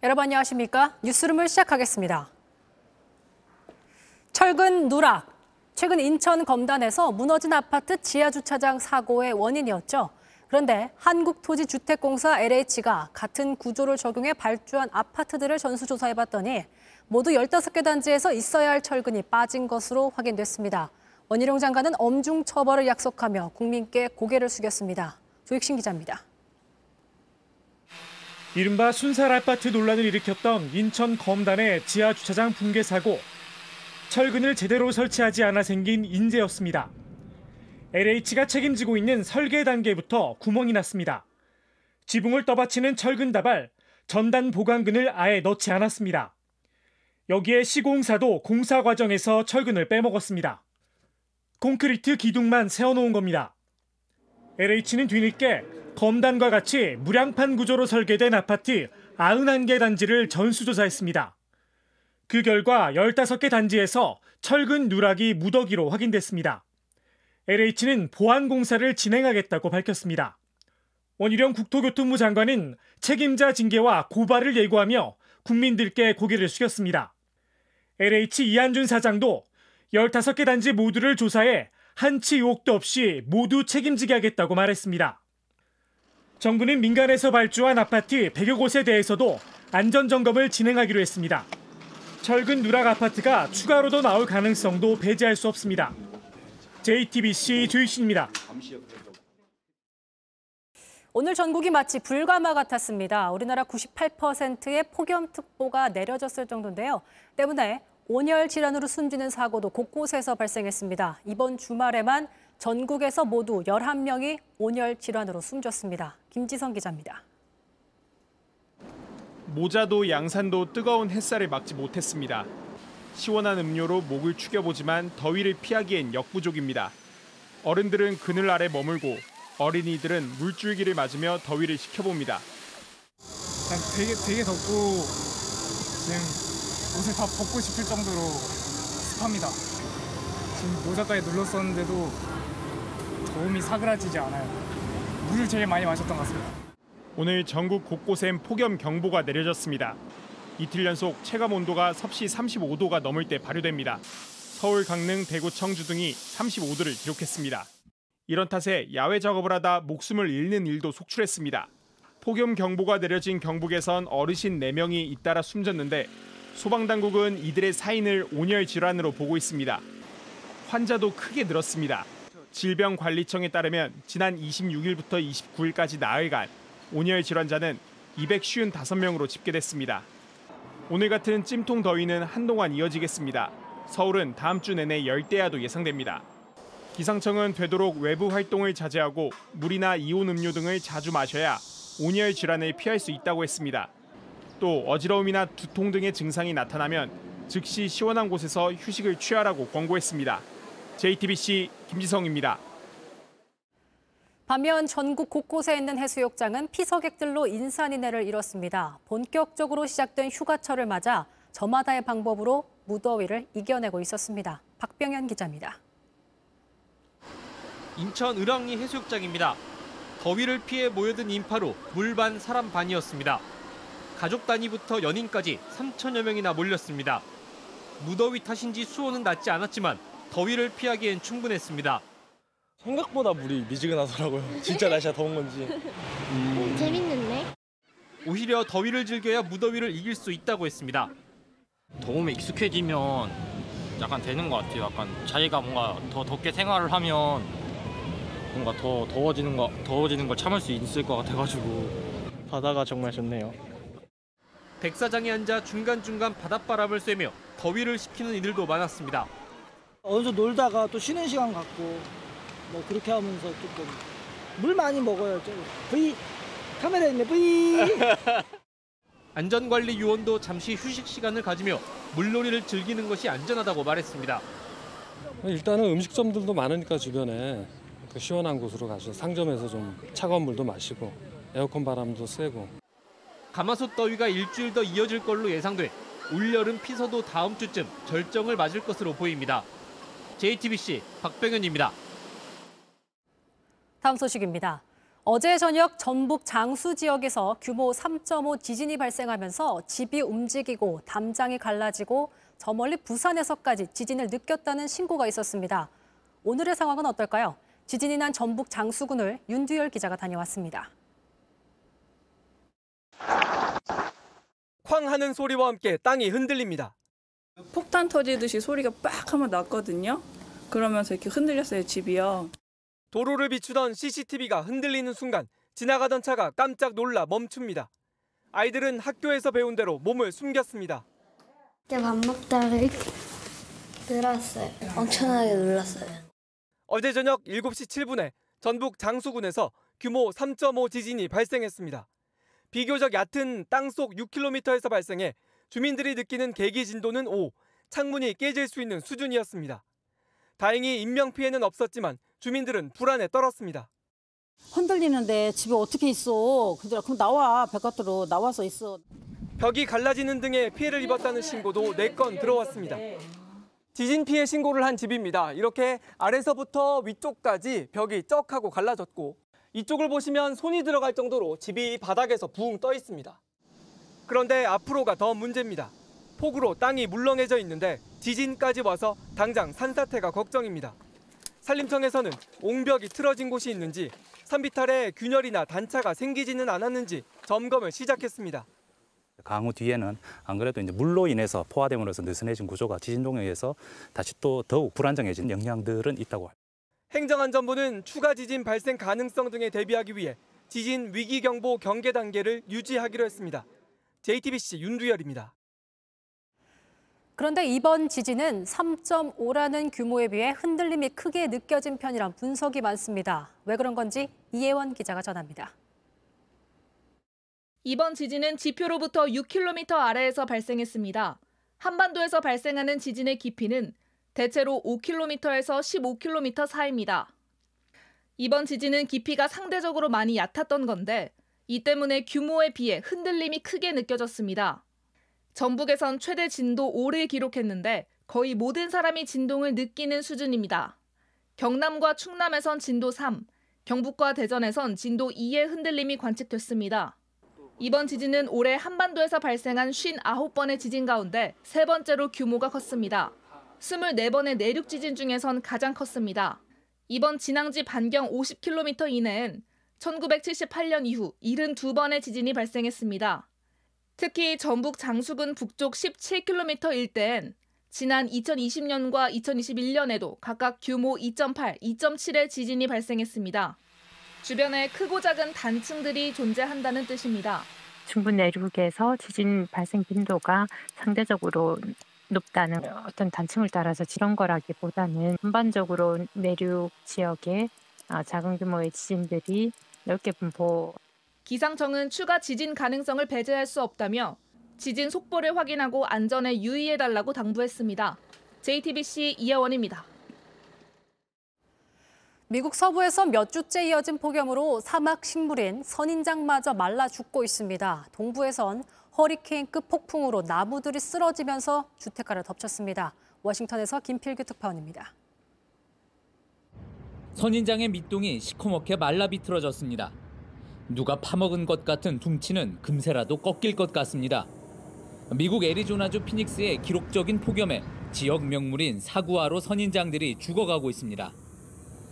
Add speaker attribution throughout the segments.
Speaker 1: 여러분 안녕하십니까? 뉴스룸을 시작하겠습니다. 철근 누락. 최근 인천 검단에서 무너진 아파트 지하 주차장 사고의 원인이었죠. 그런데 한국토지주택공사 LH가 같은 구조를 적용해 발주한 아파트들을 전수조사해 봤더니 모두 15개 단지에서 있어야 할 철근이 빠진 것으로 확인됐습니다. 원희룡 장관은 엄중 처벌을 약속하며 국민께 고개를 숙였습니다. 조익신 기자입니다.
Speaker 2: 이른바 순살 아파트 논란을 일으켰던 인천 검단의 지하 주차장 붕괴 사고. 철근을 제대로 설치하지 않아 생긴 인재였습니다. LH가 책임지고 있는 설계 단계부터 구멍이 났습니다. 지붕을 떠받치는 철근 다발, 전단 보강근을 아예 넣지 않았습니다. 여기에 시공사도 공사 과정에서 철근을 빼먹었습니다. 콘크리트 기둥만 세워놓은 겁니다. LH는 뒤늦게 검단과 같이 무량판 구조로 설계된 아파트 91개 단지를 전수조사했습니다. 그 결과 15개 단지에서 철근 누락이 무더기로 확인됐습니다. LH는 보안 공사를 진행하겠다고 밝혔습니다. 원희룡 국토교통부 장관은 책임자 징계와 고발을 예고하며 국민들께 고개를 숙였습니다. LH 이한준 사장도 15개 단지 모두를 조사해 한치 의혹도 없이 모두 책임지게 하겠다고 말했습니다. 정부는 민간에서 발주한 아파트 100여 곳에 대해서도 안전 점검을 진행하기로 했습니다. 철근 누락 아파트가 추가로 더 나올 가능성도 배제할 수 없습니다. JTBC 조유신입니다.
Speaker 1: 오늘 전국이 마치 불가마 같았습니다. 우리나라 98%의 폭염특보가 내려졌을 정도인데요. 때문에 온열 질환으로 숨지는 사고도 곳곳에서 발생했습니다. 이번 주말에만 전국에서 모두 11명이 온열 질환으로 숨졌습니다. 김지성 기자입니다.
Speaker 3: 모자도 양산도 뜨거운 햇살을 막지 못했습니다. 시원한 음료로 목을 축여보지만 더위를 피하기엔 역부족입니다. 어른들은 그늘 아래 머물고 어린이들은 물줄기를 맞으며 더위를 식혀봅니다.
Speaker 4: 되게 되게 덥고 지금 옷을 다 벗고 싶을 정도로 습합니다. 지금 모자까지 눌렀었는데도 도움이 사그라지지 않아요. 물을 제일 많이 마셨던 것 같습니다.
Speaker 3: 오늘 전국 곳곳엔 폭염 경보가 내려졌습니다. 이틀 연속 체감 온도가 섭씨 35도가 넘을 때 발효됩니다. 서울, 강릉, 대구, 청주 등이 35도를 기록했습니다. 이런 탓에 야외 작업을 하다 목숨을 잃는 일도 속출했습니다. 폭염 경보가 내려진 경북에선 어르신 4명이 잇따라 숨졌는데 소방당국은 이들의 사인을 온열 질환으로 보고 있습니다. 환자도 크게 늘었습니다. 질병관리청에 따르면 지난 26일부터 29일까지 나흘간 온열 질환자는 255명으로 집계됐습니다. 오늘 같은 찜통 더위는 한동안 이어지겠습니다. 서울은 다음 주 내내 열대야도 예상됩니다. 기상청은 되도록 외부 활동을 자제하고 물이나 이온 음료 등을 자주 마셔야 온열 질환을 피할 수 있다고 했습니다. 또 어지러움이나 두통 등의 증상이 나타나면 즉시 시원한 곳에서 휴식을 취하라고 권고했습니다. JTBC 김지성입니다.
Speaker 1: 반면 전국 곳곳에 있는 해수욕장은 피서객들로 인산인해를 이뤘습니다. 본격적으로 시작된 휴가철을 맞아 저마다의 방법으로 무더위를 이겨내고 있었습니다. 박병현 기자입니다.
Speaker 5: 인천 을왕리 해수욕장입니다. 더위를 피해 모여든 인파로 물 반 사람 반이었습니다. 가족 단위부터 연인까지 3천여 명이나 몰렸습니다. 무더위 탓인지 수온은 낮지 않았지만 더위를 피하기엔 충분했습니다.
Speaker 6: 생각보다 물이 미지근하더라고요. 진짜 날씨가 더운 건지.
Speaker 7: 음, 재밌는데?
Speaker 5: 오히려 더위를 즐겨야 무더위를 이길 수 있다고 했습니다.
Speaker 8: 더움에 익숙해지면 약간 되는 것 같아요. 약간 자기가 뭔가 더 덥게 생활을 하면 뭔가 더 더워지는 거 더워지는 걸 참을 수 있을 것 같아가지고
Speaker 6: 바다가 정말 좋네요.
Speaker 5: 백사장에 앉아 중간중간 바닷바람을 쐬며 더위를 식히는 이들도 많았습니다.
Speaker 9: 어디서 놀다가 또 쉬는 시간 갖고 뭐 그렇게 하면서 조금 물 많이 먹어요. 좀. V 카메라 있네 V.
Speaker 5: 안전관리 요원도 잠시 휴식 시간을 가지며 물놀이를 즐기는 것이 안전하다고 말했습니다.
Speaker 10: 일단은 음식점들도 많으니까 주변에 그 시원한 곳으로 가서 상점에서 좀 차가운 물도 마시고 에어컨 바람도 쐬고
Speaker 5: 가마솥 더위가 일주일 더 이어질 걸로 예상돼 올여름 피서도 다음 주쯤 절정을 맞을 것으로 보입니다. JTBC 박병현입니다.
Speaker 1: 다음 소식입니다. 어제 저녁 전북 장수 지역에서 규모 3.5 지진이 발생하면서 집이 움직이고 담장이 갈라지고 저 멀리 부산에서까지 지진을 느꼈다는 신고가 있었습니다. 오늘의 상황은 어떨까요? 지진이 난 전북 장수군을 윤두열 기자가 다녀왔습니다.
Speaker 11: 쾅 하는 소리와 함께 땅이 흔들립니다.
Speaker 12: 폭탄 터지듯이 소리가 빡 하면 났거든요. 그러면서 이렇게 흔들렸어요, 집이요.
Speaker 11: 도로를 비추던 CCTV가 흔들리는 순간 지나가던 차가 깜짝 놀라 멈춥니다. 아이들은 학교에서 배운 대로 몸을 숨겼습니다.
Speaker 7: 밥 먹다가 이렇게 들었어요. 엄청나게 놀랐어요.
Speaker 11: 어제 저녁 7시 7분에 전북 장수군에서 규모 3.5 지진이 발생했습니다. 비교적 얕은 땅속 6km에서 발생해 주민들이 느끼는 계기 진도는 5, 창문이 깨질 수 있는 수준이었습니다. 다행히 인명 피해는 없었지만 주민들은 불안에 떨었습니다.
Speaker 13: 흔들리는데 집에 어떻게 있어? 그들아 그럼 나와 바깥으로 나와서 있어.
Speaker 11: 벽이 갈라지는 등의 피해를 입었다는 신고도 4건 들어왔습니다. 지진 피해 신고를 한 집입니다. 이렇게 아래서부터 위쪽까지 벽이 쩍 하고 갈라졌고 이쪽을 보시면 손이 들어갈 정도로 집이 바닥에서 붕 떠 있습니다. 그런데 앞으로가 더 문제입니다. 폭우로 땅이 물렁해져 있는데 지진까지 와서 당장 산사태가 걱정입니다. 산림청에서는 옹벽이 틀어진 곳이 있는지 산비탈에 균열이나 단차가 생기지는 않았는지 점검을 시작했습니다.
Speaker 14: 강우 뒤에는 안 그래도 이제 물로 인해서 포화됨으로써 느슨해진 구조가 지진 동에 의해서 다시 또 더욱 불안정해진 영향들은 있다고 합니다.
Speaker 11: 행정안전부는 추가 지진 발생 가능성 등에 대비하기 위해 지진 위기 경보 경계 단계를 유지하기로 했습니다. JTBC 윤두열입니다.
Speaker 1: 그런데 이번 지진은 3.5라는 규모에 비해 흔들림이 크게 느껴진 편이란 분석이 많습니다. 왜 그런 건지 이혜원 기자가 전합니다.
Speaker 15: 이번 지진은 지표로부터 6km 아래에서 발생했습니다. 한반도에서 발생하는 지진의 깊이는 대체로 5km에서 15km 사이입니다. 이번 지진은 깊이가 상대적으로 많이 얕았던 건데 이 때문에 규모에 비해 흔들림이 크게 느껴졌습니다. 전북에선 최대 진도 5를 기록했는데 거의 모든 사람이 진동을 느끼는 수준입니다. 경남과 충남에선 진도 3, 경북과 대전에선 진도 2의 흔들림이 관측됐습니다. 이번 지진은 올해 한반도에서 발생한 59번의 지진 가운데 세 번째로 규모가 컸습니다. 24번의 내륙 지진 중에선 가장 컸습니다. 이번 진앙지 반경 50km 이내엔 1978년 이후 72번의 지진이 발생했습니다. 특히 전북 장수군 북쪽 17km 일대엔 지난 2020년과 2021년에도 각각 규모 2.8, 2.7의 지진이 발생했습니다. 주변에 크고 작은 단층들이 존재한다는 뜻입니다.
Speaker 16: 중부 내륙에서 지진 발생 빈도가 상대적으로 높다는 어떤 단층을 따라서 이런 거라기보다는 전반적으로 내륙 지역에 아, 작은 규모의 지진들이 넓게 분포.
Speaker 15: 기상청은 추가 지진 가능성을 배제할 수 없다며 지진 속보를 확인하고 안전에 유의해달라고 당부했습니다. JTBC 이혜원입니다.
Speaker 1: 미국 서부에서 몇 주째 이어진 폭염으로 사막 식물인 선인장마저 말라 죽고 있습니다. 동부에선 허리케인급 폭풍으로 나무들이 쓰러지면서 주택가를 덮쳤습니다. 워싱턴에서 김필규 특파원입니다.
Speaker 17: 선인장의 밑동이 시커멓게 말라 비틀어졌습니다. 누가 파먹은 것 같은 둥치는 금세라도 꺾일 것 같습니다. 미국 애리조나주 피닉스의 기록적인 폭염에 지역 명물인 사구아로 선인장들이 죽어가고 있습니다.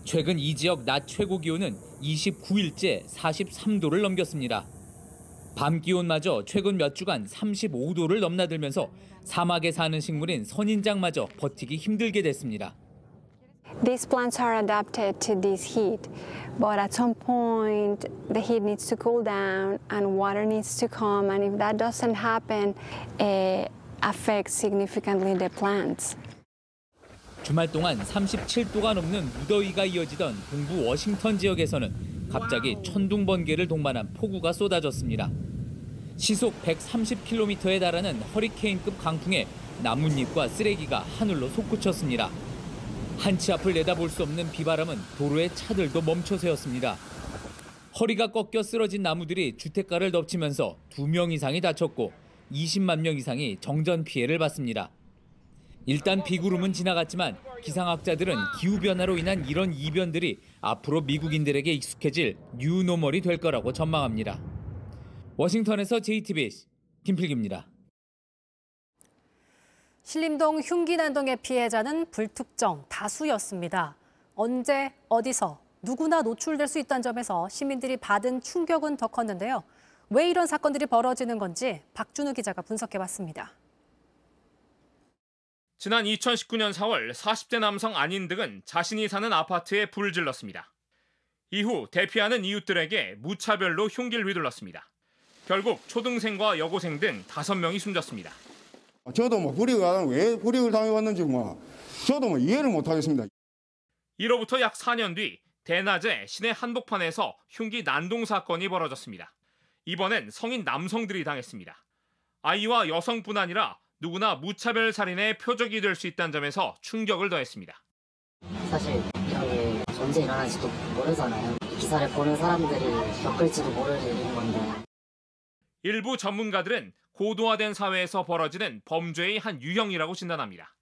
Speaker 17: 최근 이 지역 낮 최고 기온은 29일째 43도를 넘겼습니다. 밤 기온마저 최근 몇 주간 35도를 넘나들면서 사막에 사는 식물인 선인장마저 버티기 힘들게 됐습니다.
Speaker 18: These plants are adapted to this heat, but at some point the heat needs to cool down and water needs to come, and if that doesn't happen, it affects significantly the plants.
Speaker 17: 주말 동안 37도가 넘는 무더위가 이어지던 동부 워싱턴 지역에서는 갑자기 천둥 번개를 동반한 폭우가 쏟아졌습니다. 시속 130km에 달하는 허리케인급 강풍에 나뭇잎과 쓰레기가 하늘로 솟구쳤습니다. 한치 앞을 내다볼 수 없는 비바람은 도로에 차들도 멈춰 세웠습니다. 허리가 꺾여 쓰러진 나무들이 주택가를 덮치면서 2명 이상이 다쳤고 20만 명 이상이 정전 피해를 봤습니다. 일단 비구름은 지나갔지만 기상학자들은 기후변화로 인한 이런 이변들이 앞으로 미국인들에게 익숙해질 뉴노멀이 될 거라고 전망합니다. 워싱턴에서 JTBC 김필기입니다.
Speaker 1: 신림동 흉기난동의 피해자는 불특정 다수였습니다. 언제 어디서 누구나 노출될 수 있다는 점에서 시민들이 받은 충격은 더 컸는데요. 왜 이런 사건들이 벌어지는 건지 박준우 기자가 분석해봤습니다.
Speaker 19: 지난 2019년 4월 40대 남성 안인 등은 자신이 사는 아파트에 불을 질렀습니다. 이후 대피하는 이웃들에게 무차별로 흉기를 휘둘렀습니다. 결국 초등생과 여고생 등 5명이 숨졌습니다.
Speaker 20: 저도 뭐 불이익을 안- 왜 불이익을 당해왔는지 뭐 저도 뭐 이해를 못하겠습니다.
Speaker 19: 이로부터 약 4년 뒤 대낮에 시내 한복판에서 흉기 난동 사건이 벌어졌습니다. 이번엔 성인 남성들이 당했습니다. 아이와 여성뿐 아니라 누구나 무차별 살인의 표적이 될 수 있다는 점에서 충격을 더했습니다.
Speaker 21: 사실 이런 게 언제 일어날지도 모르잖아요. 이 기사를 보는 사람들이 겪을지도 모를 일인 건데
Speaker 19: 일부 전문가들은 고도화된 사회에서 벌어지는 범죄의 한 유형이라고 진단합니다.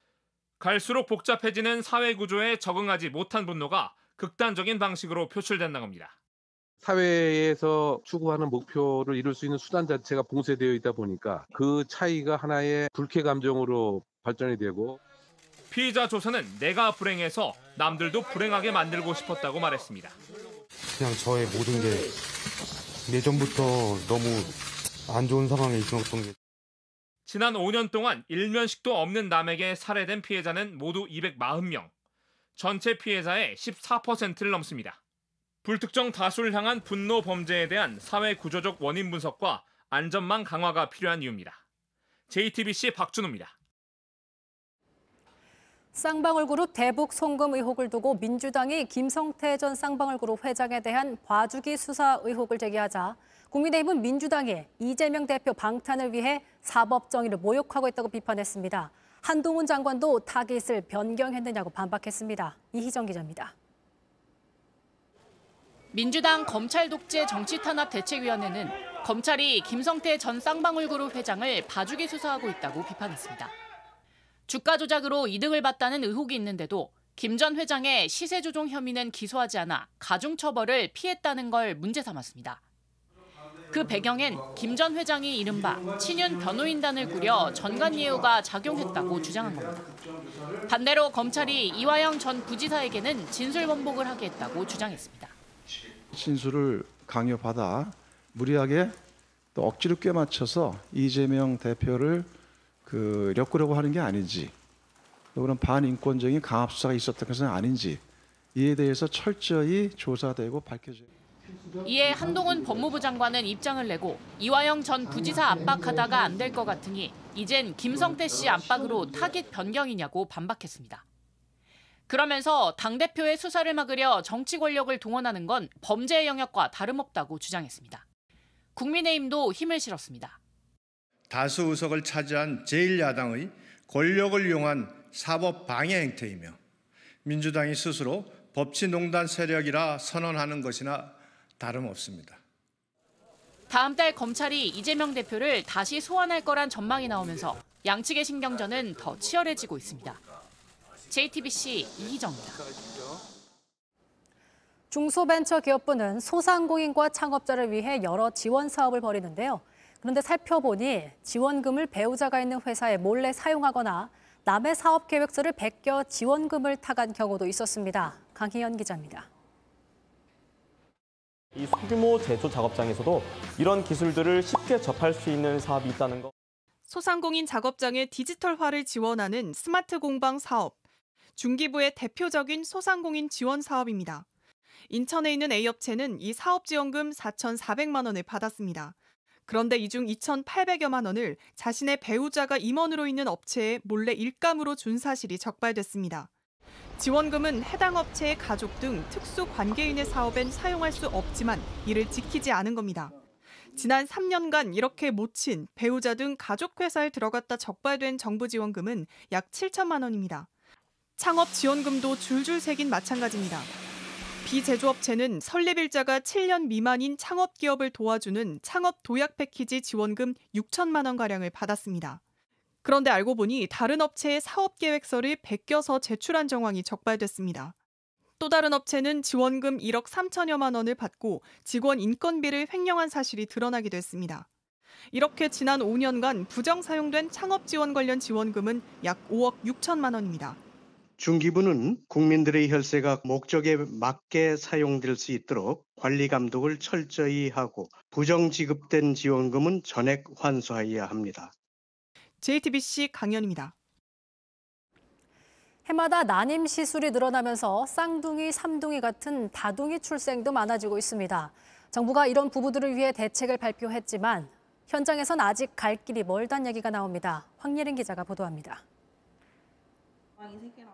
Speaker 19: 갈수록 복잡해지는 사회 구조에 적응하지 못한 분노가 극단적인 방식으로 표출된다고 합니다.
Speaker 22: 사회에서 추구하는 목표를 이룰 수 있는 수단 자체가 봉쇄되어 있다 보니까 그 차이가 하나의 불쾌 감정으로 발전이 되고
Speaker 19: 피의자 조사는 내가 불행해서 남들도 불행하게 만들고 싶었다고 말했습니다.
Speaker 23: 그냥 저의 모든 게 예전부터 너무 안 좋은 상황에 있었던 게
Speaker 19: 지난 5년 동안 일면식도 없는 남에게 살해된 피해자는 모두 240명. 전체 피해자의 14%를 넘습니다. 불특정 다수를 향한 분노 범죄에 대한 사회 구조적 원인 분석과 안전망 강화가 필요한 이유입니다. JTBC 박준호입니다.
Speaker 1: 쌍방울그룹 대북 송금 의혹을 두고 민주당이 김성태 전 쌍방울그룹 회장에 대한 봐주기 수사 의혹을 제기하자 국민의힘은 민주당이 이재명 대표 방탄을 위해 사법 정의를 모욕하고 있다고 비판했습니다. 한동훈 장관도 타깃을 변경했느냐고 반박했습니다. 이희정 기자입니다.
Speaker 24: 민주당 검찰 독재 정치 탄압 대책위원회는 검찰이 김성태 전 쌍방울그룹 회장을 봐주기 수사하고 있다고 비판했습니다. 주가 조작으로 이득을 봤다는 의혹이 있는데도 김 전 회장의 시세 조종 혐의는 기소하지 않아 가중 처벌을 피했다는 걸 문제 삼았습니다. 그 배경엔 김 전 회장이 이른바 친윤 변호인단을 꾸려 전관 예우가 작용했다고 주장한 겁니다. 반대로 검찰이 이화영 전 부지사에게는 진술 번복을 하게 했다고 주장했습니다.
Speaker 25: 진술을 강요받아 무리하게 또 억지로 꿰맞춰서 이재명 대표를 그 엮으려고 하는 게 아닌지 또 그런 반인권적인 강압 수사가 있었던 것은 아닌지 이에 대해서 철저히 조사되고 밝혀져야
Speaker 24: 이에 한동훈 법무부 장관은 입장을 내고 이화영 전 부지사 압박하다가 안 될 것 같으니 이젠 김성태 씨 압박으로 타깃 변경이냐고 반박했습니다. 그러면서 당대표의 수사를 막으려 정치 권력을 동원하는 건 범죄의 영역과 다름없다고 주장했습니다. 국민의힘도 힘을 실었습니다.
Speaker 26: 다수 의석을 차지한 제1야당의 권력을 이용한 사법 방해 행태이며 민주당이 스스로 법치농단 세력이라 선언하는 것이나 다름없습니다.
Speaker 24: 다음 달 검찰이 이재명 대표를 다시 소환할 거란 전망이 나오면서 양측의 신경전은 더 치열해지고 있습니다. JTBC 이희정입니다.
Speaker 1: 중소벤처기업부는 소상공인과 창업자를 위해 여러 지원 사업을 벌이는데요. 그런데 살펴보니 지원금을 배우자가 있는 회사에 몰래 사용하거나 남의 사업 계획서를 베껴 지원금을 타간 경우도 있었습니다. 강희연 기자입니다.
Speaker 27: 이 소규모 제조 작업장에서도 이런 기술들을 쉽게 접할 수 있는 사업이 있다는 것.
Speaker 28: 소상공인 작업장의 디지털화를 지원하는 스마트 공방 사업. 중기부의 대표적인 소상공인 지원 사업입니다. 인천에 있는 A업체는 이 사업 지원금 4,400만 원을 받았습니다. 그런데 이 중 2,800여만 원을 자신의 배우자가 임원으로 있는 업체에 몰래 일감으로 준 사실이 적발됐습니다. 지원금은 해당 업체의 가족 등 특수 관계인의 사업엔 사용할 수 없지만 이를 지키지 않은 겁니다. 지난 3년간 이렇게 모친 배우자 등 가족 회사에 들어갔다 적발된 정부 지원금은 약 7천만 원입니다. 창업 지원금도 줄줄 새긴 마찬가지입니다. 비제조업체는 설립일자가 7년 미만인 창업 기업을 도와주는 창업 도약 패키지 지원금 6천만 원 가량을 받았습니다. 그런데 알고 보니 다른 업체의 사업 계획서를 베껴서 제출한 정황이 적발됐습니다. 또 다른 업체는 지원금 1억 3천여만 원을 받고 직원 인건비를 횡령한 사실이 드러나기도 했습니다. 이렇게 지난 5년간 부정 사용된 창업 지원 관련 지원금은 약 5억 6천만 원입니다.
Speaker 29: 중기부는 국민들의 혈세가 목적에 맞게 사용될 수 있도록 관리 감독을 철저히 하고 부정 지급된 지원금은 전액 환수하여야 합니다.
Speaker 28: JTBC 강연입니다.
Speaker 1: 해마다 난임 시술이 늘어나면서 쌍둥이, 삼둥이 같은 다둥이 출생도 많아지고 있습니다. 정부가 이런 부부들을 위해 대책을 발표했지만 현장에선 아직 갈 길이 멀다는 얘기가 나옵니다. 황예린 기자가 보도합니다.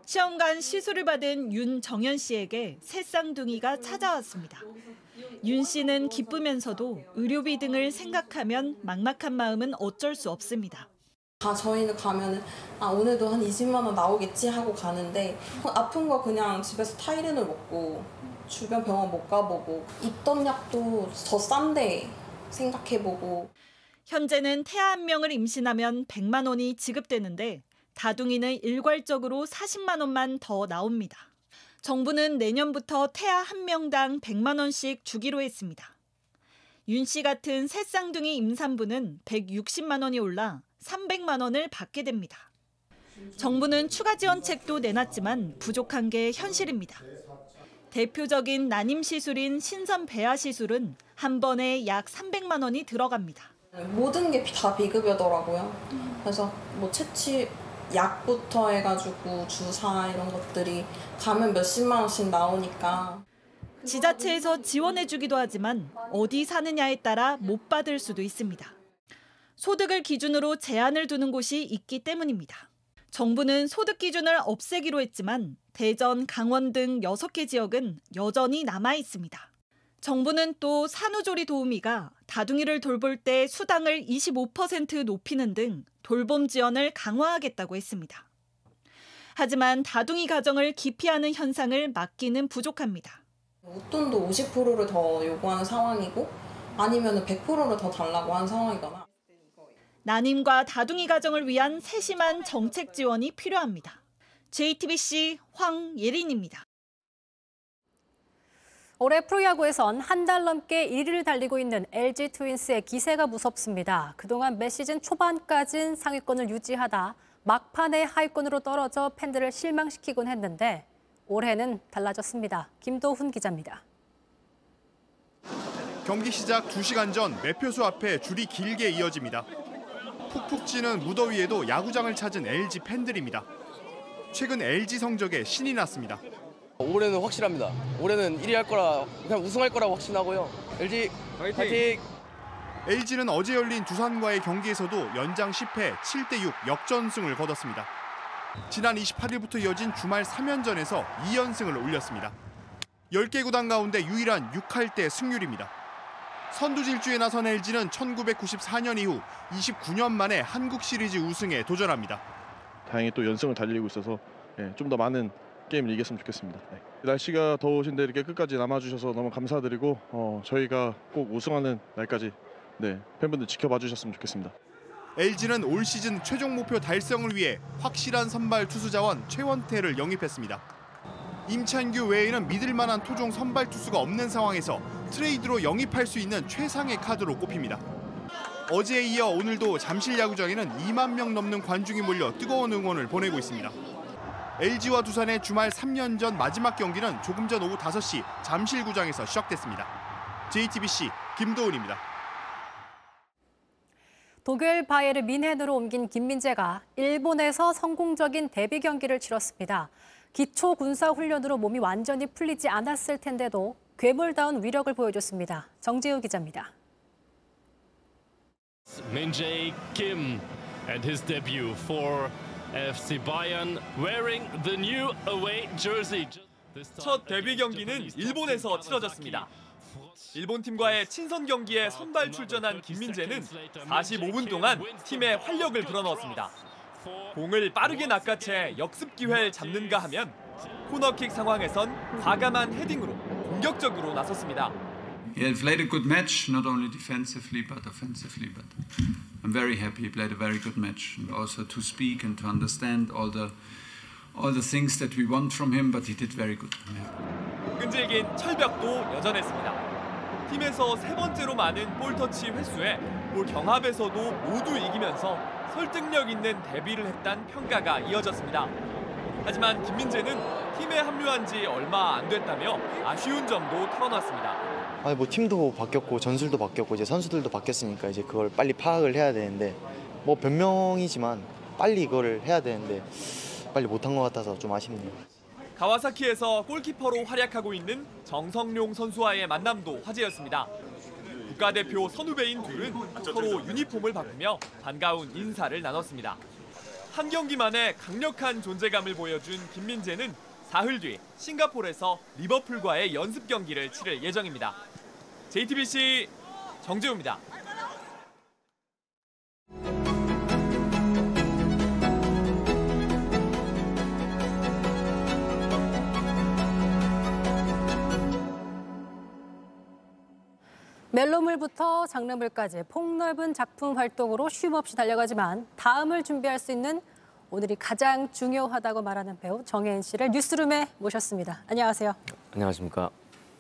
Speaker 30: 시험관 시술을 받은 윤정현 씨에게 새 쌍둥이가 찾아왔습니다. 윤 씨는 기쁘면서도 의료비 등을 생각하면 막막한 마음은 어쩔 수 없습니다.
Speaker 31: 다 저희는 가면은 아 오늘도 한 20만 원 나오겠지 하고 가는데 아픈 거 그냥 집에서 타이레놀 먹고 주변 병원 못 가보고 있던 약도 더 싼데 생각해보고
Speaker 30: 현재는 태아 한 명을 임신하면 100만 원이 지급되는데 다둥이는 일괄적으로 40만 원만 더 나옵니다. 정부는 내년부터 태아 한 명당 100만 원씩 주기로 했습니다. 윤 씨 같은 새 쌍둥이 임산부는 160만 원이 올라 300만 원을 받게 됩니다. 정부는 추가 지원책도 내놨지만 부족한 게 현실입니다. 대표적인 난임 시술인 신선 배아 시술은 한 번에 약 300만 원이 들어갑니다.
Speaker 31: 모든 게 다 비급여더라고요. 그래서 뭐 채취 약부터 해가지고 주사 이런 것들이 가면 몇십만 원씩 나오니까
Speaker 30: 지자체에서 지원해주기도 하지만 어디 사느냐에 따라 못 받을 수도 있습니다. 소득을 기준으로 제한을 두는 곳이 있기 때문입니다. 정부는 소득 기준을 없애기로 했지만 대전, 강원 등 6개 지역은 여전히 남아 있습니다. 정부는 또 산후조리 도우미가 다둥이를 돌볼 때 수당을 25% 높이는 등 돌봄 지원을 강화하겠다고 했습니다. 하지만 다둥이 가정을 기피하는 현상을 막기는 부족합니다.
Speaker 31: 웃돈도 50%를 더 요구하는 상황이고 아니면 100%를 더 달라고 하는 상황이거나
Speaker 30: 난임과 다둥이 가정을 위한 세심한 정책 지원이 필요합니다. JTBC 황예린입니다.
Speaker 1: 올해 프로야구에선 한 달 넘게 1위를 달리고 있는 LG 트윈스의 기세가 무섭습니다. 그동안 매 시즌 초반까진 상위권을 유지하다 막판에 하위권으로 떨어져 팬들을 실망시키곤 했는데 올해는 달라졌습니다. 김도훈 기자입니다.
Speaker 32: 경기 시작 2시간 전 매표소 앞에 줄이 길게 이어집니다. 푹푹 찌는 무더위에도 야구장을 찾은 LG 팬들입니다. 최근 LG 성적에 신이 났습니다.
Speaker 33: 올해는 확실합니다. 올해는 1위 할 거라 그냥 우승할 거라고 확신하고요. LG 파이팅!
Speaker 32: LG는 어제 열린 두산과의 경기에서도 연장 10회 7대6 역전승을 거뒀습니다. 지난 28일부터 이어진 주말 3연전에서 2연승을 올렸습니다. 10개 구단 가운데 유일한 6할대 승률입니다. 선두 질주에 나선 LG는 1994년 이후 29년 만에 한국 시리즈 우승에 도전합니다.
Speaker 34: 다행히 또 연승을 달리고 있어서 예, 좀더 많은 게임을 이겼으면 좋겠습니다. 네. 날씨가 더우신데 이렇게 끝까지 남아주셔서 너무 감사드리고 어, 저희가 꼭 우승하는 날까지 네, 팬분들 지켜봐 주셨으면 좋겠습니다.
Speaker 32: LG는 올 시즌 최종 목표 달성을 위해 확실한 선발 투수 자원 최원태를 영입했습니다. 임찬규 외에는 믿을 만한 토종 선발 투수가 없는 상황에서 트레이드로 영입할 수 있는 최상의 카드로 꼽힙니다. 어제에 이어 오늘도 잠실 야구장에는 2만 명 넘는 관중이 몰려 뜨거운 응원을 보내고 있습니다. LG와 두산의 주말 3년 전 마지막 경기는 조금 전 오후 5시 잠실구장에서 시작됐습니다. JTBC 김도훈입니다.
Speaker 1: 독일 바이에르 민헨으로 옮긴 김민재가 일본에서 성공적인 데뷔 경기를 치렀습니다. 기초 군사 훈련으로 몸이 완전히 풀리지 않았을 텐데도 괴물다운 위력을 보여줬습니다. 정재우 기자입니다.
Speaker 35: Min-jae Kim and his debut for FC Bayern wearing the new away jersey.
Speaker 11: 첫 데뷔 경기는 일본에서 치러졌습니다. 일본 팀과의 친선 경기에 선발 출전한 김민재는 45분 동안 팀의 활력을 불어넣었습니다. 공을 빠르게 낚아채 역습 기회를 잡는가 하면 코너킥 상황에선 과감한 헤딩으로 공격적으로 나섰습니다.
Speaker 36: Yeah, played a good match, not only defensively but offensively. But
Speaker 37: I'm very happy. He played a very good match, and also to speak and to understand all the all the things that we want from him. But he did very good.
Speaker 11: 끈질긴 철벽도 여전했습니다. 팀에서 세 번째로 많은 볼터치 횟수에 볼 경합에서도 모두 이기면서 설득력 있는 데뷔를 했다는 평가가 이어졌습니다. 하지만 김민재는 팀에 합류한 지 얼마 안 됐다며 아쉬운 점도 털어놨습니다.
Speaker 36: 아니 뭐 팀도 바뀌었고 전술도 바뀌었고 이제 선수들도 바뀌었으니까 이제 그걸 빨리 파악을 해야 되는데 뭐 변명이지만 빨리 이거를 해야 되는데 빨리 못한 것 같아서 좀 아쉽네요.
Speaker 11: 가와사키에서 골키퍼로 활약하고 있는 정성용 선수와의 만남도 화제였습니다. 국가대표 선후배인 둘은 서로 유니폼을 바꾸며 반가운 인사를 나눴습니다. 한 경기만에 강력한 존재감을 보여준 김민재는 사흘 뒤 싱가포르에서 리버풀과의 연습 경기를 치를 예정입니다. JTBC 정재우입니다.
Speaker 1: 멜로물부터 장르물까지 폭넓은 작품 활동으로 쉼 없이 달려가지만 다음을 준비할 수 있는 오늘이 가장 중요하다고 말하는 배우 정혜인 씨를 뉴스룸에 모셨습니다. 안녕하세요.
Speaker 38: 안녕하십니까.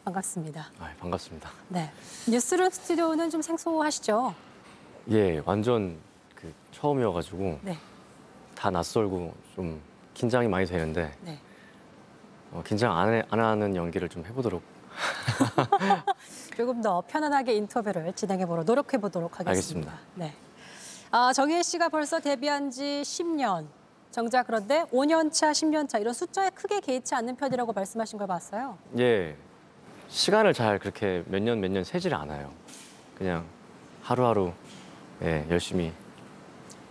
Speaker 1: 반갑습니다.
Speaker 38: 아, 반갑습니다.
Speaker 1: 네. 뉴스룸 스튜디오는 좀 생소하시죠?
Speaker 38: 예, 완전 그 처음이어가지고
Speaker 1: 네.
Speaker 38: 다 낯설고 좀 긴장이 많이 되는데
Speaker 1: 네.
Speaker 38: 어, 긴장 안, 해- 안 하는 연기를 좀 해보도록
Speaker 1: 조금 더 편안하게 인터뷰를 진행해 보러 노력해 보도록 하겠습니다.
Speaker 38: 알겠습니다.
Speaker 1: 네. 아, 정혜인 씨가 벌써 데뷔한 지 10년. 정작 그런데 5년 차, 10년 차 이런 숫자에 크게 개의치 않는 편이라고 말씀하신 걸 봤어요.
Speaker 38: 예 시간을 잘 그렇게 몇 년 몇 년 세질 않아요. 그냥 하루하루 예, 열심히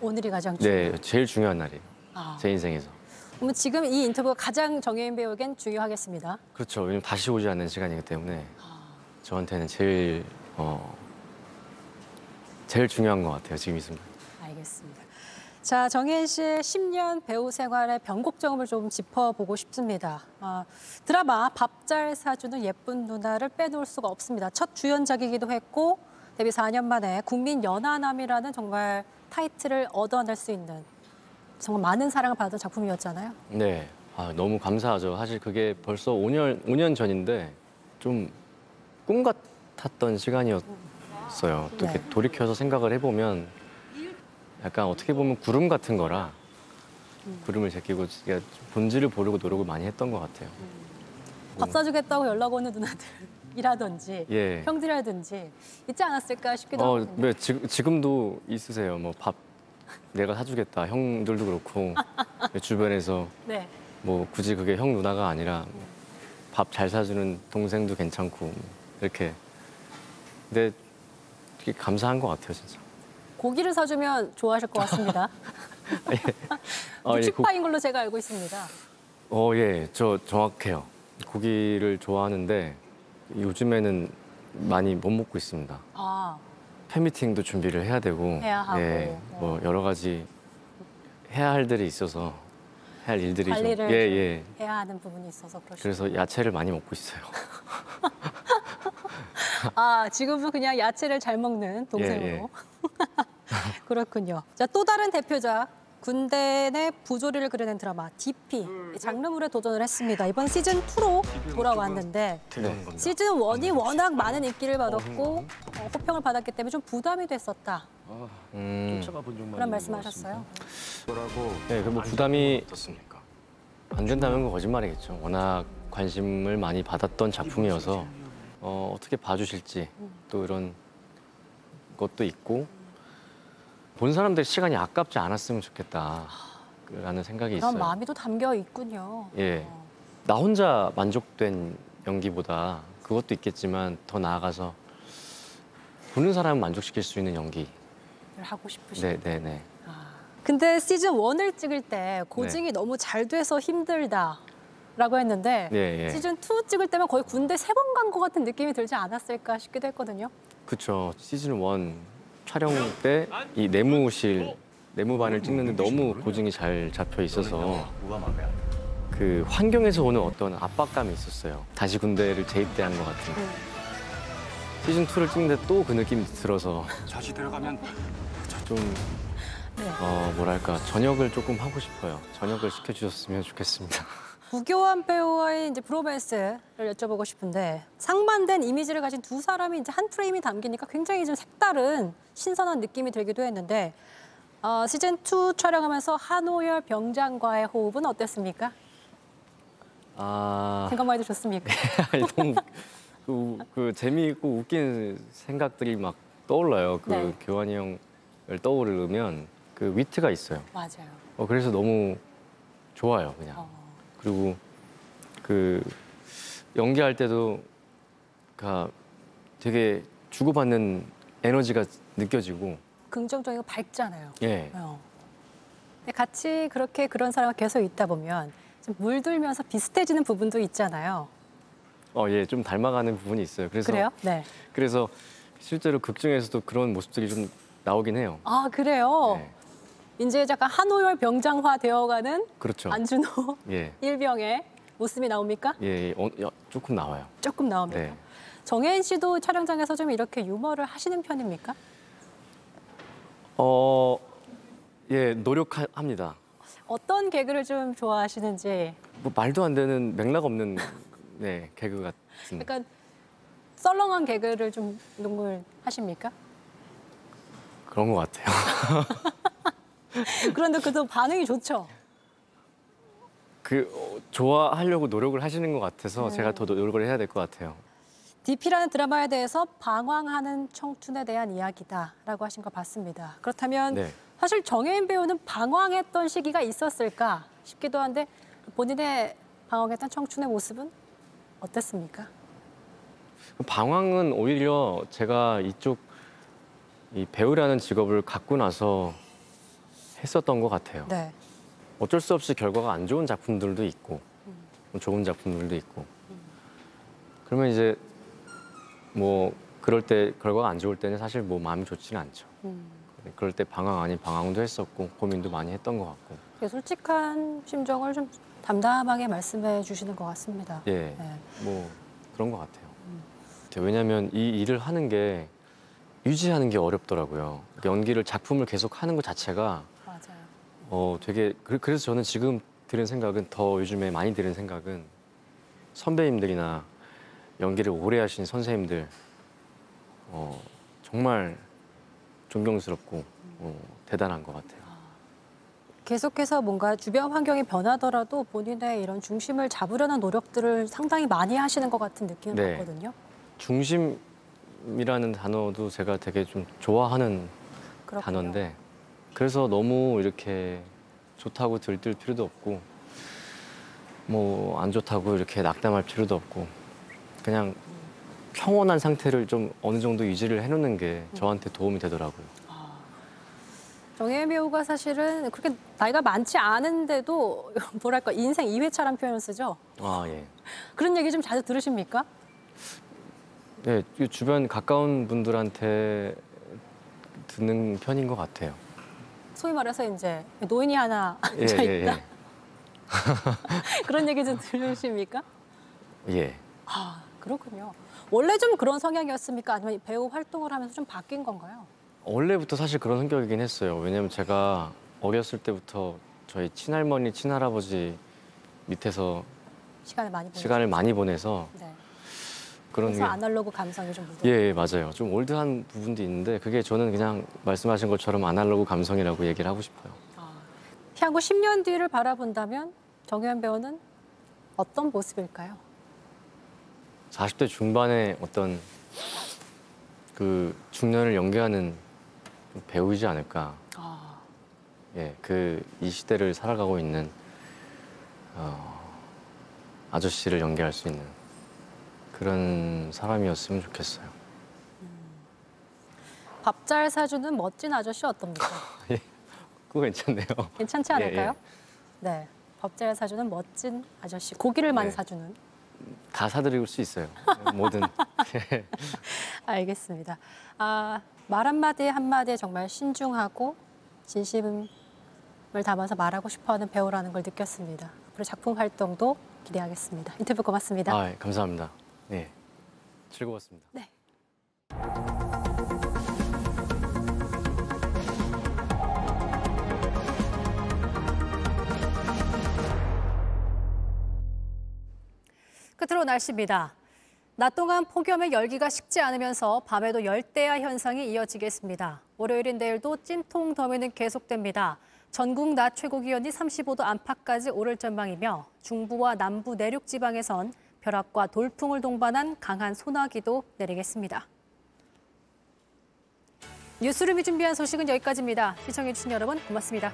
Speaker 1: 오늘이 가장 중요해요.
Speaker 38: 네 제일 중요한 날이에요.
Speaker 1: 아.
Speaker 38: 제 인생에서.
Speaker 1: 그러면 지금 이 인터뷰가 가장 정혜인 배우에겐 중요하겠습니다.
Speaker 38: 그렇죠. 왜냐면 다시 오지 않는 시간이기 때문에 저한테는 제일 어 제일 중요한 것 같아요. 지금 이 순간.
Speaker 1: 알겠습니다. 자, 정혜인 씨의 10년 배우 생활의 변곡점을 좀 짚어보고 싶습니다. 아, 드라마 밥 잘 사주는 예쁜 누나를 빼놓을 수가 없습니다. 첫 주연작이기도 했고 데뷔 4년 만에 국민 연하남이라는 정말 타이틀을 얻어낼 수 있는 정말 많은 사랑을 받은 작품이었잖아요.
Speaker 38: 네. 아, 너무 감사하죠. 사실 그게 벌써 5년 5년 전인데 좀 꿈 같았던 시간이었어요. 또 이렇게
Speaker 1: 네.
Speaker 38: 돌이켜서 생각을 해보면 약간 어떻게 보면 구름 같은 거라 구름을 제끼고 제가 본질을 보려고 노력을 많이 했던 것 같아요.
Speaker 1: 밥 사주겠다고 연락 오는 누나들 이라든지
Speaker 38: 예.
Speaker 1: 형들이라든지 있지 않았을까 싶기도
Speaker 38: 어,
Speaker 1: 하거든요.
Speaker 38: 네, 지금 지금도 있으세요. 뭐 밥 내가 사주겠다. 형들도 그렇고 주변에서
Speaker 1: 네.
Speaker 38: 뭐 굳이 그게 형 누나가 아니라 밥 잘 사주는 동생도 괜찮고 이렇게 근데 감사한 것 같아요 진짜.
Speaker 1: 고기를 사주면 좋아하실 것 같습니다.
Speaker 38: 어, 예, 고-
Speaker 1: 축파인 걸로 제가 알고 있습니다.
Speaker 38: 어, 예, 저 정확해요. 고기를 좋아하는데 요즘에는 많이 못 먹고 있습니다.
Speaker 1: 아,
Speaker 38: 팬미팅도 준비를 해야 되고,
Speaker 1: 해야 하고.
Speaker 38: 예, 뭐 여러 가지 해야 할 일이 있어서 해야 할 일들이 좀,
Speaker 1: 관리를
Speaker 38: 예,
Speaker 1: 좀
Speaker 38: 예.
Speaker 1: 해야 하는 부분이 있어서 그러시죠.
Speaker 38: 그래서 야채를 많이 먹고 있어요.
Speaker 1: 아, 지금은 그냥 야채를 잘 먹는 동생으로.
Speaker 38: 예, 예.
Speaker 1: 그렇군요. 자, 또 다른 대표작. 군대 내 부조리를 그려낸 드라마 DP 이 장르물에 도전을 했습니다. 이번 시즌 2로 돌아왔는데
Speaker 38: 네.
Speaker 1: 시즌 1이 워낙 많은 인기를 받았고 어, 호평을 받았기 때문에 좀 부담이 됐었다.
Speaker 38: 음,
Speaker 1: 그런 말씀하셨어요.
Speaker 38: 네, 그뭐 부담이 안 된다면 그 거짓말이겠죠. 워낙 관심을 많이 받았던 작품이어서 어, 어떻게 봐주실지 또 이런 것도 있고 본 사람들 시간이 아깝지 않았으면 좋겠다라는 생각이
Speaker 1: 그런
Speaker 38: 있어요.
Speaker 1: 마음이 또 담겨 있군요.
Speaker 38: 예, 나 혼자 만족된 연기보다 그것도 있겠지만 더 나아가서 보는 사람을 만족시킬 수 있는 연기.
Speaker 1: 하고 싶으시고.
Speaker 38: 네, 네, 네.
Speaker 1: 근데 시즌 1을 찍을 때 고증이 너무 잘 돼서 힘들다 라고 했는데
Speaker 38: 네, 예.
Speaker 1: 시즌 2 찍을 때면 거의 군대 세 번 간 것 같은 느낌이 들지 않았을까 싶기도 했거든요.
Speaker 38: 그쵸. 시즌 원 촬영 때 이 내무실 내무반을 찍는데 너무 고증이 잘 잡혀 있어서 그 환경에서 오는 어떤 압박감이 있었어요. 다시 군대를 재입대한 것 같은. 시즌 2를 찍는데 또 그 느낌이 들어서
Speaker 39: 다시 들어가면
Speaker 38: 좀
Speaker 1: 네.
Speaker 38: 어, 뭐랄까 저녁을 조금 하고 싶어요. 저녁을 시켜주셨으면 좋겠습니다.
Speaker 1: 구교환 배우와의 이제 브로맨스를 여쭤보고 싶은데 상반된 이미지를 가진 두 사람이 이제 한 프레임이 담기니까 굉장히 좀 색다른 신선한 느낌이 들기도 했는데 어, 시즌 2 촬영하면서 한호열 병장과의 호흡은 어땠습니까?
Speaker 38: 아,
Speaker 1: 생각만 해도 좋습니까?
Speaker 38: 너무 그, 그 재미있고 웃긴 생각들이 막 떠올라요. 그
Speaker 1: 네.
Speaker 38: 교환이 형을 떠오르면 그 위트가 있어요.
Speaker 1: 맞아요.
Speaker 38: 어, 그래서 너무 좋아요, 그냥. 그리고 그 연기할 때도 그 되게 주고받는 에너지가 느껴지고,
Speaker 1: 긍정적이고 밝잖아요.
Speaker 38: 예.
Speaker 1: 어. 같이 그렇게 그런 사람과 계속 있다 보면 좀 물들면서 비슷해지는 부분도 있잖아요.
Speaker 38: 어, 예, 좀 닮아가는 부분이 있어요. 그래서
Speaker 1: 그래요? 네.
Speaker 38: 그래서 실제로 극 중에서도 그런 모습들이 좀 나오긴 해요.
Speaker 1: 아 그래요.
Speaker 38: 네.
Speaker 1: 이제 약간 한호열 병장화 되어가는
Speaker 38: 그렇죠.
Speaker 1: 안준호
Speaker 38: 예,
Speaker 1: 일병의 모습이 나옵니까?
Speaker 38: 예, 어, 야, 조금 나와요.
Speaker 1: 조금 나옵니다.
Speaker 38: 네.
Speaker 1: 정혜인 씨도 촬영장에서 좀 이렇게 유머를 하시는 편입니까?
Speaker 38: 어, 예, 노력합니다.
Speaker 1: 어떤 개그를 좀 좋아하시는지
Speaker 38: 뭐 말도 안 되는 맥락 없는 네 개그 같은.
Speaker 1: 약간 썰렁한 개그를 좀 농을 하십니까?
Speaker 38: 그런 것 같아요.
Speaker 1: 그런데 그도 반응이 좋죠.
Speaker 38: 그 어, 좋아하려고 노력을 하시는 것 같아서
Speaker 1: 음.
Speaker 38: 제가 더 노력을 해야 될 것 같아요.
Speaker 1: DP라는 드라마에 대해서 방황하는 청춘에 대한 이야기다라고 하신 거 봤습니다. 그렇다면
Speaker 38: 네.
Speaker 1: 사실 정혜인 배우는 방황했던 시기가 있었을까 싶기도 한데 본인의 방황했던 청춘의 모습은 어땠습니까?
Speaker 38: 그 방황은 오히려 제가 이쪽 이 배우라는 직업을 갖고 나서 했었던 것 같아요.
Speaker 1: 네.
Speaker 38: 어쩔 수 없이 결과가 안 좋은 작품들도 있고 좋은 작품들도 있고 그러면 이제 뭐 그럴 때 결과가 안 좋을 때는 사실 뭐 마음이 좋지는 않죠.
Speaker 1: 음.
Speaker 38: 그럴 때 방황 아닌 방황도 했었고 고민도 많이 했던 것 같고
Speaker 1: 되게 솔직한 심정을 좀 담담하게 말씀해 주시는 것 같습니다.
Speaker 38: 예,
Speaker 1: 네.
Speaker 38: 뭐 그런 것 같아요. 왜냐하면 이 일을 하는 게 유지하는 게 어렵더라고요. 연기를 작품을 계속 하는 것 자체가. 어 되게 그- 그래서 저는 지금 드는 생각은 더 요즘에 많이 드는 생각은 선배님들이나 연기를 오래 하신 선생님들 어 정말 존경스럽고 어, 대단한 것 같아요.
Speaker 1: 계속해서 뭔가 주변 환경이 변하더라도 본인의 이런 중심을 잡으려는 노력들을 상당히 많이 하시는 것 같은 느낌을
Speaker 38: 네.
Speaker 1: 받거든요.
Speaker 38: 중심이라는 단어도 제가 되게 좀 좋아하는
Speaker 1: 그렇군요.
Speaker 38: 단어인데 그래서 너무 이렇게 좋다고 들뜰 필요도 없고 뭐 안 좋다고 이렇게 낙담할 필요도 없고 그냥 평온한 상태를 좀 어느 정도 유지를 해놓는 게 저한테 도움이 되더라고요.
Speaker 1: 정혜인 배우가 사실은 그렇게 나이가 많지 않은데도 뭐랄까 인생 2회차란 표현을 쓰죠.
Speaker 38: 아 예.
Speaker 1: 그런 얘기 좀 자주 들으십니까?
Speaker 38: 네, 이 주변 가까운 분들한테 듣는 편인 것 같아요.
Speaker 1: 소위 말해서 이제 노인이 하나
Speaker 38: 예,
Speaker 1: 앉아
Speaker 38: 예,
Speaker 1: 있다
Speaker 38: 예.
Speaker 1: 그런 얘기 좀 들으십니까?
Speaker 38: 예.
Speaker 1: 아 그렇군요. 원래 좀 그런 성향이었습니까? 아니면 배우 활동을 하면서 좀 바뀐 건가요?
Speaker 38: 원래부터 사실 그런 성격이긴 했어요. 왜냐면 제가 어렸을 때부터 저희 친할머니, 친할아버지 밑에서
Speaker 1: 시간을 많이 보내서
Speaker 38: 시간을 많이 보내서
Speaker 1: 네.
Speaker 38: 그런 게
Speaker 1: 아날로그 감성이 좀 묻어.
Speaker 38: 예, 예, 맞아요. 좀 올드한 부분도 있는데 그게 저는 그냥 말씀하신 것처럼 아날로그 감성이라고 얘기를 하고 싶어요.
Speaker 1: 향후 10년 뒤를 바라본다면 정혜연 배우는 어떤 모습일까요?
Speaker 38: 40대 중반에 어떤 그 중년을 연기하는 배우이지 않을까.
Speaker 1: 아.
Speaker 38: 예, 그 이 시대를 살아가고 있는 어, 아저씨를 연기할 수 있는 그런 사람이었으면 좋겠어요.
Speaker 1: 밥잘 사주는 멋진 아저씨 어떻습니까?
Speaker 38: 그거 괜찮네요.
Speaker 1: 괜찮지
Speaker 38: 예,
Speaker 1: 않을까요?
Speaker 38: 예.
Speaker 1: 네. 밥 잘 사주는 멋진 아저씨. 고기를 많이
Speaker 38: 네.
Speaker 1: 사주는.
Speaker 38: 다 사드릴 수 있어요. 뭐든.
Speaker 1: 알겠습니다. 아, 말 한마디 한마디에 정말 신중하고 진심을 담아서 말하고 싶어하는 배우라는 걸 느꼈습니다. 앞으로 작품 활동도 기대하겠습니다. 인터뷰 고맙습니다.
Speaker 38: 아, 예, 감사합니다. 네, 즐거웠습니다.
Speaker 1: 네. 끝으로 날씨입니다. 낮 동안 폭염의 열기가 식지 않으면서 밤에도 열대야 현상이 이어지겠습니다. 월요일인 내일도 찜통 더위는 계속됩니다. 전국 낮 최고 기온이 35도 안팎까지 오를 전망이며 중부와 남부 내륙 지방에선 벼락과 돌풍을 동반한 강한 소나기도 내리겠습니다. 뉴스룸이 준비한 소식은 여기까지입니다. 시청해주신 여러분 고맙습니다.